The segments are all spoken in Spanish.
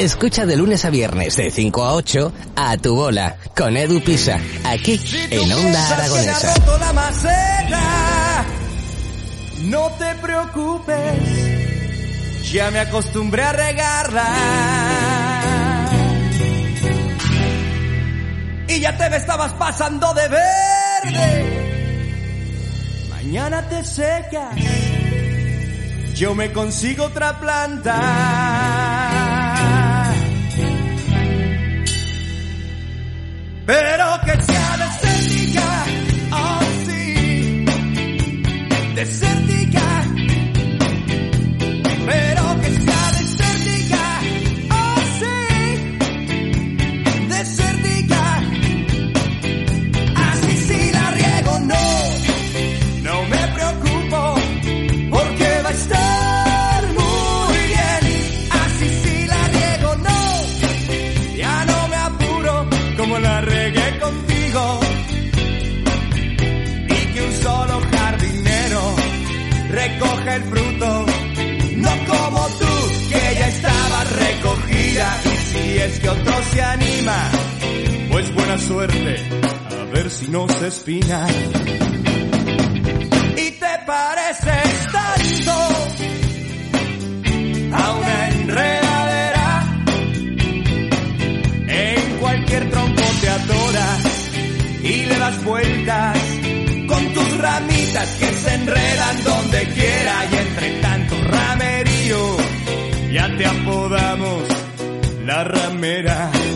Escucha de lunes a viernes de 5 a 8 a tu bola con Edu Pisa, aquí en Onda Aragonesa. no te preocupes, ya me acostumbré a regarla. Y ya te me estabas pasando de verde. Mañana te secas, yo me consigo otra planta. Fruto, no como tú, que ya estaba recogida. Y si es que otro se anima, pues buena suerte, a ver si no se espina. Y te pareces tanto a una enredadera. En cualquier tronco te atoras y le das vueltas con tus ramitas que se enredan donde quiera la ramera.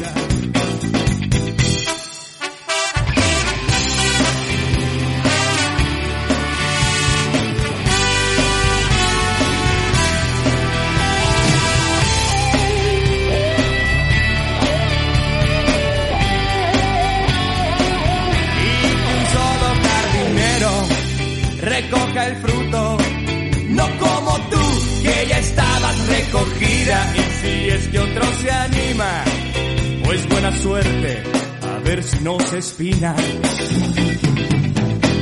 Que otro se anima, pues buena suerte, a ver si no se espina.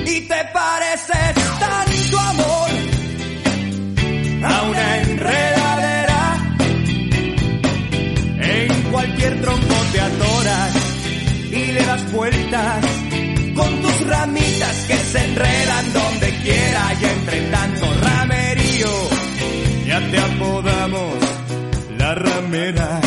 Y te pareces tanto amor a una enredadera. Ramera.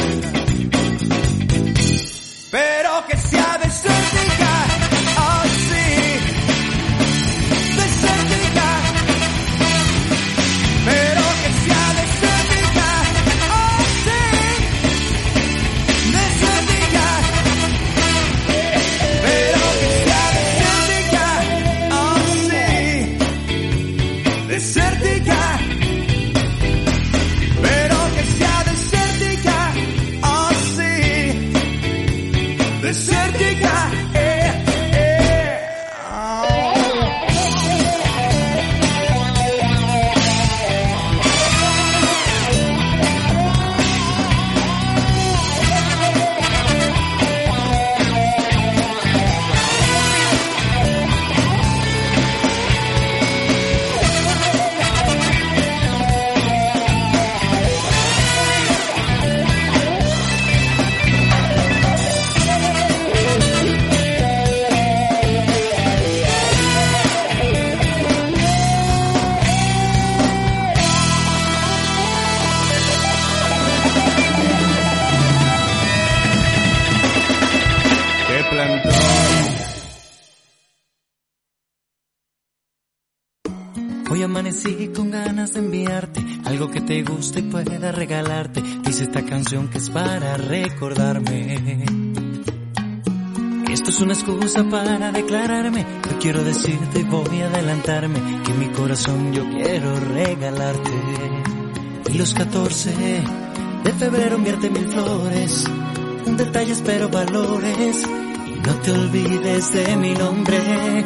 Ganas de enviarte algo que te guste y pueda regalarte. Dice esta canción que es para recordarme. esto es una excusa para declararme. Yo quiero decirte y voy a adelantarme que mi corazón yo quiero regalarte. Y los 14 de febrero enviarte mil flores, detalles pero valores. Y no te olvides de mi nombre.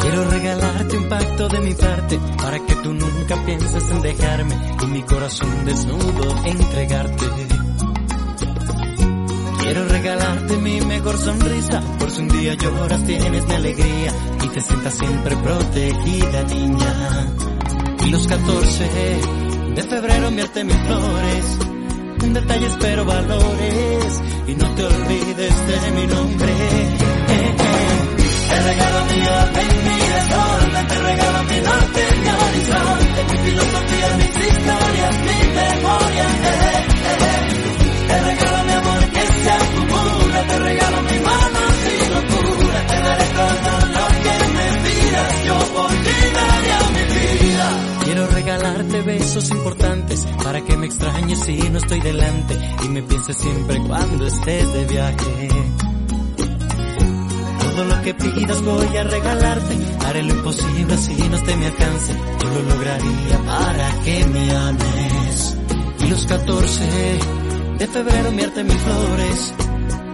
Quiero regalarte un pacto de mi parte para que tú nunca pienses en dejarme y mi corazón desnudo entregarte. Quiero regalarte mi mejor sonrisa, por si un día lloras tienes mi alegría y te sientas siempre protegida niña. Y los 14 de febrero enviarte mis flores, detalles pero valores y no te olvides de mi nombre. Eh, eh. Te regalo te regalo mi mano sin locura, te daré todo lo que me yo por ti mi vida. Quiero regalarte besos importantes para que me extrañes si no estoy delante y me pienses siempre cuando estés de viaje. Todo lo que pidas voy a regalarte. Haré lo imposible si no esté mi alcance. Yo lo lograría para que me ames. Y los 14 de febrero enviarte mis flores.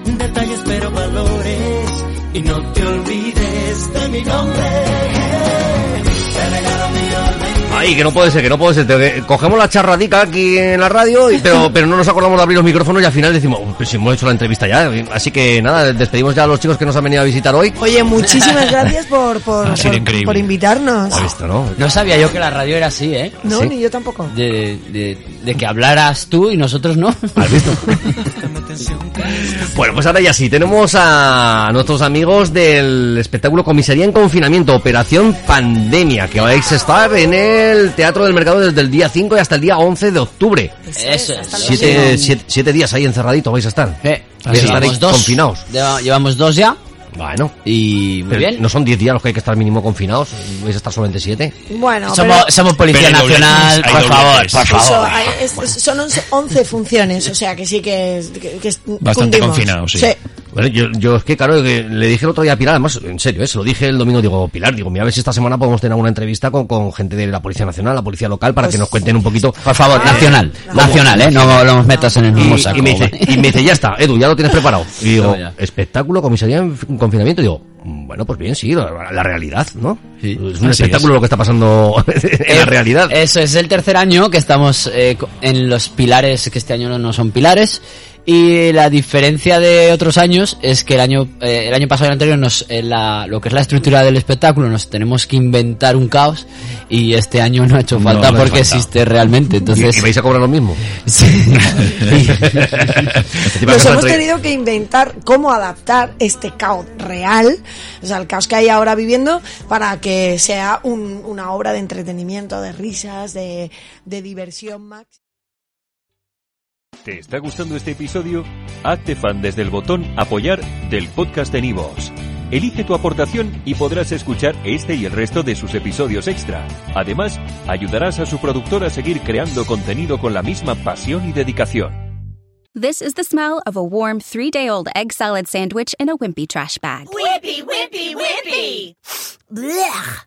Detalles pero valores. Y no te olvides de mi nombre. Ay, que no puede ser, que no puede ser. Te- Cogemos la charradica aquí en la radio, y- pero, pero no nos acordamos de abrir los micrófonos y al final decimos, "Oh, pues si hemos hecho la entrevista ya. Así que nada, despedimos ya a los chicos que nos han venido a visitar hoy. Oye, muchísimas gracias por, por, por- invitarnos. ¿Has visto, no? No sabía yo que la radio era así, ¿eh? No, ¿Sí? ni yo tampoco. De, de, de que hablaras tú y nosotros no. ¿Has visto? Bueno, pues ahora ya sí, tenemos a nuestros amigos del espectáculo Comisaría en Confinamiento, Operación Pandemia, que vais a estar en el Teatro del Mercado desde el día 5 y hasta el día 11 de octubre. Eso es. Siete, siete, siete días ahí encerraditos vais a estar. Eh, Vais a estar ahí dos. confinados. Lleva- Llevamos dos ya Bueno, y muy pero bien. no son 10 días los que hay que estar mínimo confinados, vais a estar solamente 7. Bueno, somos, pero somos Policía Pero hay Nacional, hay por favor, dobletes. por eso, favor. hay- es- es- son 11, 11 funciones, o sea que sí que, es- que, que es- Bastante cundimos. confinados, sí. Bueno, yo, yo es que, claro, le dije el otro día a Pilar, además, en serio, ¿eh? se lo dije el domingo, digo, Pilar, digo, mira, a ver si esta semana podemos tener una entrevista con, con gente de la Policía Nacional, la Policía Local, para que nos cuenten un poquito. Por favor, nacional, nacional, ¿eh? No lo metas en el Y, mismo saco. y me dice, ¿vale? y me dice, ya está, Edu, ya lo tienes preparado. Y digo, espectáculo, comisaría en confinamiento. digo, "Mm, bueno, pues bien, sí, la, la realidad, ¿no? Sí. Es un espectáculo es. lo que está pasando en la Eh, realidad. Eso es el tercer año que estamos eh, co- en los pilares, que este año no- no son pilares. Y la diferencia de otros años es que el año eh, el año pasado y el anterior nos eh, la- lo que es la estructura del espectáculo nos tenemos que inventar un caos y este año no ha hecho falta no porque falta. existe realmente. ¿Y, Entonces y vais a cobrar lo mismo? Sí. Nos hemos tenido que inventar cómo adaptar este caos real, o sea, el caos que hay ahora viviendo, para que sea un- una obra de entretenimiento, de risas, de, de diversión máxima. ¿Te está gustando este episodio? Hazte fan desde el botón Apoyar del podcast de Nivos. Elige tu aportación y podrás escuchar este y el resto de sus episodios extra. Además, ayudarás a su productor a seguir creando contenido con la misma pasión y dedicación. This is the smell of a warm three day old egg salad sandwich in a wimpy trash bag. Whippy, whippy, whippy! Blech!